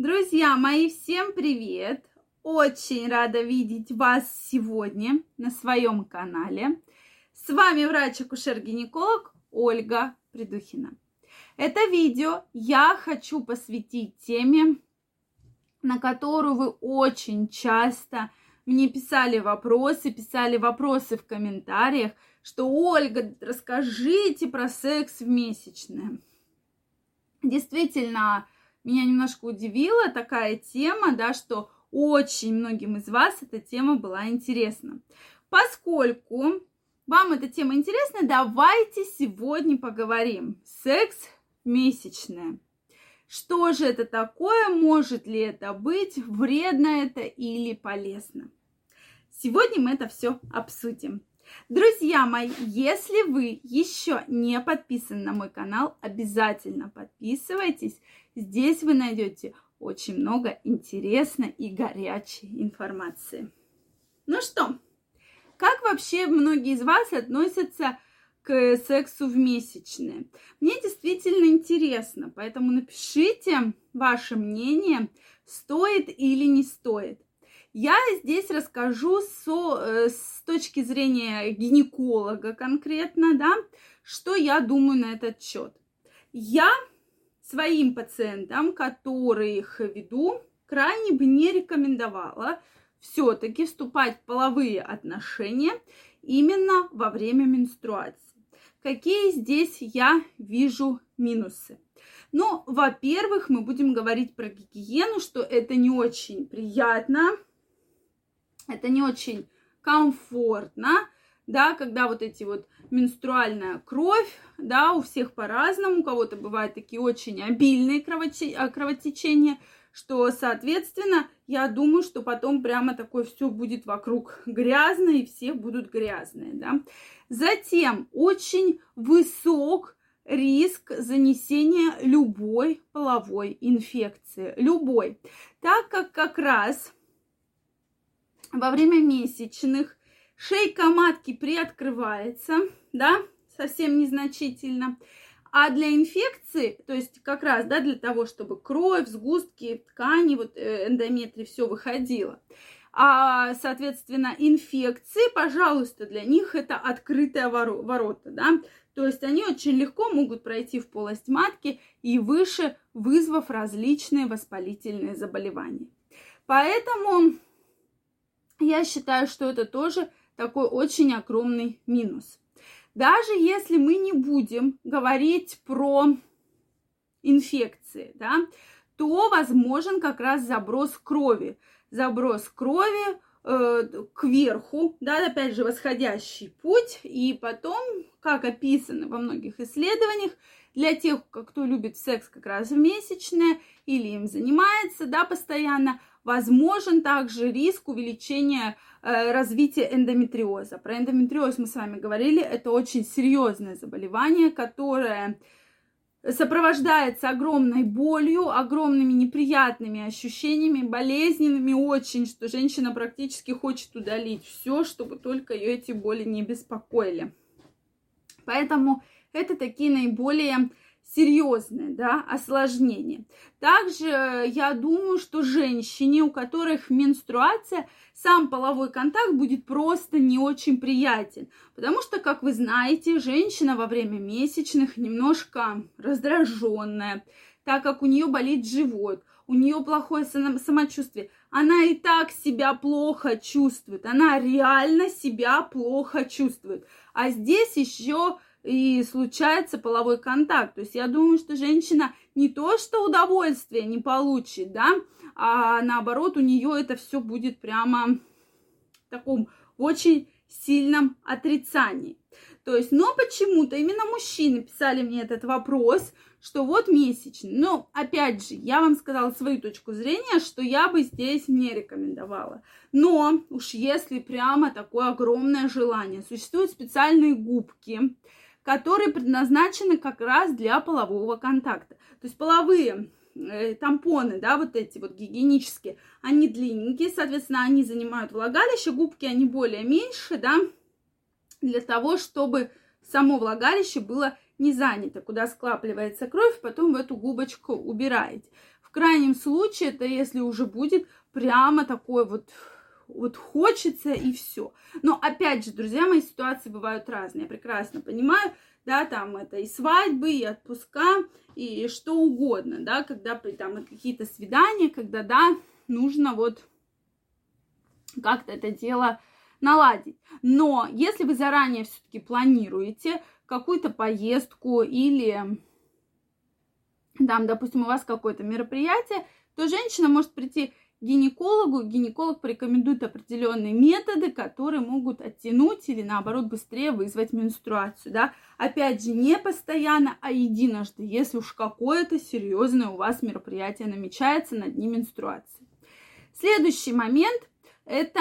Друзья мои, всем привет! Очень рада видеть вас сегодня на своем канале. С вами врач-акушер-гинеколог Ольга Придухина. Это видео я хочу посвятить теме, на которую вы очень часто мне писали вопросы, писали вопросы в комментариях, что Ольга, расскажите про секс в месячное. Действительно, меня немножко удивила такая тема, да, что очень многим из вас эта тема была интересна. Поскольку вам эта тема интересна, давайте сегодня поговорим. Секс месячное. Что же это такое? Может ли это быть? Вредно это или полезно? Сегодня мы это все обсудим. Друзья мои, если вы еще не подписаны на мой канал, обязательно подписывайтесь. Здесь вы найдете очень много интересной и горячей информации. Ну что, как вообще многие из вас относятся к сексу в месячные? Мне действительно интересно, поэтому напишите ваше мнение, стоит или не стоит. Я здесь расскажу со, э, с точки зрения гинеколога конкретно, да, что я думаю на этот счет. Я своим пациентам, которых веду, крайне бы не рекомендовала все-таки вступать в половые отношения именно во время менструации. Какие здесь я вижу минусы? Ну, во-первых, мы будем говорить про гигиену, что это не очень приятно, это не очень комфортно, да, когда вот эти вот менструальная кровь, да, у всех по-разному, у кого-то бывают такие очень обильные кровоте- кровотечения, что, соответственно, я думаю, что потом прямо такое все будет вокруг грязно, и все будут грязные, да. Затем очень высок риск занесения любой половой инфекции, любой, так как как раз во время месячных шейка матки приоткрывается, да, совсем незначительно. А для инфекции, то есть как раз, да, для того, чтобы кровь, сгустки, ткани, вот э, эндометрий, все выходило. А, соответственно, инфекции, пожалуйста, для них это открытые ворота, да. То есть они очень легко могут пройти в полость матки и выше, вызвав различные воспалительные заболевания. Поэтому я считаю, что это тоже такой очень огромный минус. Даже если мы не будем говорить про инфекции, да, то возможен как раз заброс крови. Заброс крови э, кверху, да, опять же, восходящий путь. И потом, как описано во многих исследованиях, для тех, кто любит секс как раз в месячное или им занимается, да, постоянно, возможен также риск увеличения э, развития эндометриоза. Про эндометриоз мы с вами говорили, это очень серьезное заболевание, которое сопровождается огромной болью, огромными неприятными ощущениями, болезненными очень, что женщина практически хочет удалить все, чтобы только ее эти боли не беспокоили. Поэтому это такие наиболее серьезное да, осложнение. Также я думаю, что женщине, у которых менструация, сам половой контакт будет просто не очень приятен. Потому что, как вы знаете, женщина во время месячных немножко раздраженная, так как у нее болит живот, у нее плохое самочувствие. Она и так себя плохо чувствует, она реально себя плохо чувствует. А здесь еще и случается половой контакт. То есть я думаю, что женщина не то что удовольствие не получит, да, а наоборот у нее это все будет прямо в таком очень сильном отрицании. То есть, но почему-то именно мужчины писали мне этот вопрос, что вот месячный. Но, опять же, я вам сказала свою точку зрения, что я бы здесь не рекомендовала. Но уж если прямо такое огромное желание, существуют специальные губки, которые предназначены как раз для полового контакта. То есть половые э, тампоны, да, вот эти вот гигиенические, они длинненькие, соответственно, они занимают влагалище, губки они более меньше, да, для того, чтобы само влагалище было не занято, куда скапливается кровь, потом в эту губочку убираете. В крайнем случае, это если уже будет прямо такой вот вот хочется и все. Но опять же, друзья мои, ситуации бывают разные, я прекрасно понимаю, да, там это и свадьбы, и отпуска, и что угодно, да, когда там какие-то свидания, когда, да, нужно вот как-то это дело наладить. Но если вы заранее все-таки планируете какую-то поездку или там, допустим, у вас какое-то мероприятие, то женщина может прийти гинекологу, гинеколог порекомендует определенные методы, которые могут оттянуть или наоборот быстрее вызвать менструацию, да. Опять же, не постоянно, а единожды, если уж какое-то серьезное у вас мероприятие намечается на дни менструации. Следующий момент – это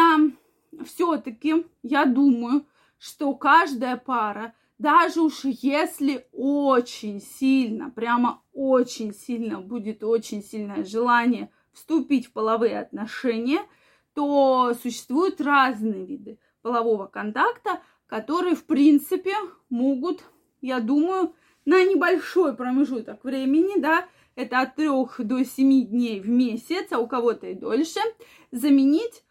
все-таки, я думаю, что каждая пара, даже уж если очень сильно, прямо очень сильно будет очень сильное желание – вступить в половые отношения, то существуют разные виды полового контакта, которые, в принципе, могут, я думаю, на небольшой промежуток времени, да, это от 3 до 7 дней в месяц, а у кого-то и дольше, заменить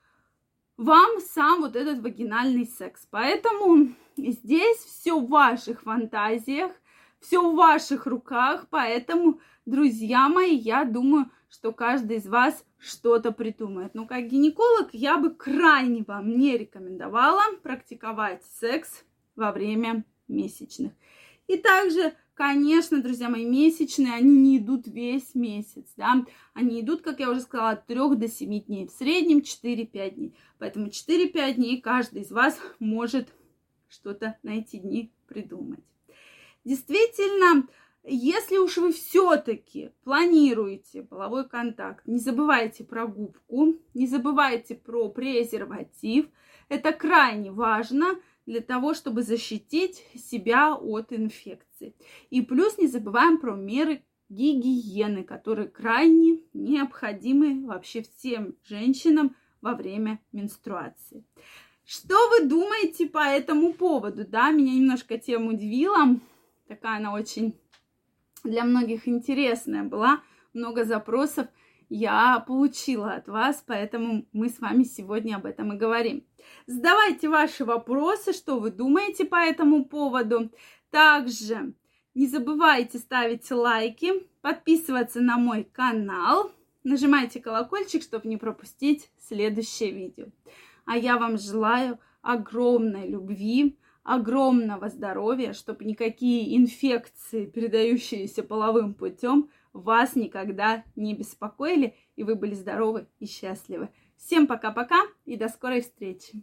вам сам вот этот вагинальный секс. Поэтому здесь все в ваших фантазиях, все в ваших руках, поэтому, друзья мои, я думаю, что каждый из вас что-то придумает. Но как гинеколог я бы крайне вам не рекомендовала практиковать секс во время месячных. И также, конечно, друзья мои, месячные, они не идут весь месяц, да, они идут, как я уже сказала, от 3 до 7 дней, в среднем 4-5 дней. Поэтому 4-5 дней каждый из вас может что-то на эти дни придумать. Действительно, если уж вы все-таки планируете половой контакт, не забывайте про губку, не забывайте про презерватив. Это крайне важно для того, чтобы защитить себя от инфекции. И плюс не забываем про меры гигиены, которые крайне необходимы вообще всем женщинам во время менструации. Что вы думаете по этому поводу? Да, меня немножко тема удивила. Такая она очень для многих интересная была, много запросов я получила от вас, поэтому мы с вами сегодня об этом и говорим. Задавайте ваши вопросы, что вы думаете по этому поводу. Также не забывайте ставить лайки, подписываться на мой канал, нажимайте колокольчик, чтобы не пропустить следующее видео. А я вам желаю огромной любви, огромного здоровья, чтобы никакие инфекции, передающиеся половым путем, вас никогда не беспокоили, и вы были здоровы и счастливы. Всем пока-пока и до скорой встречи!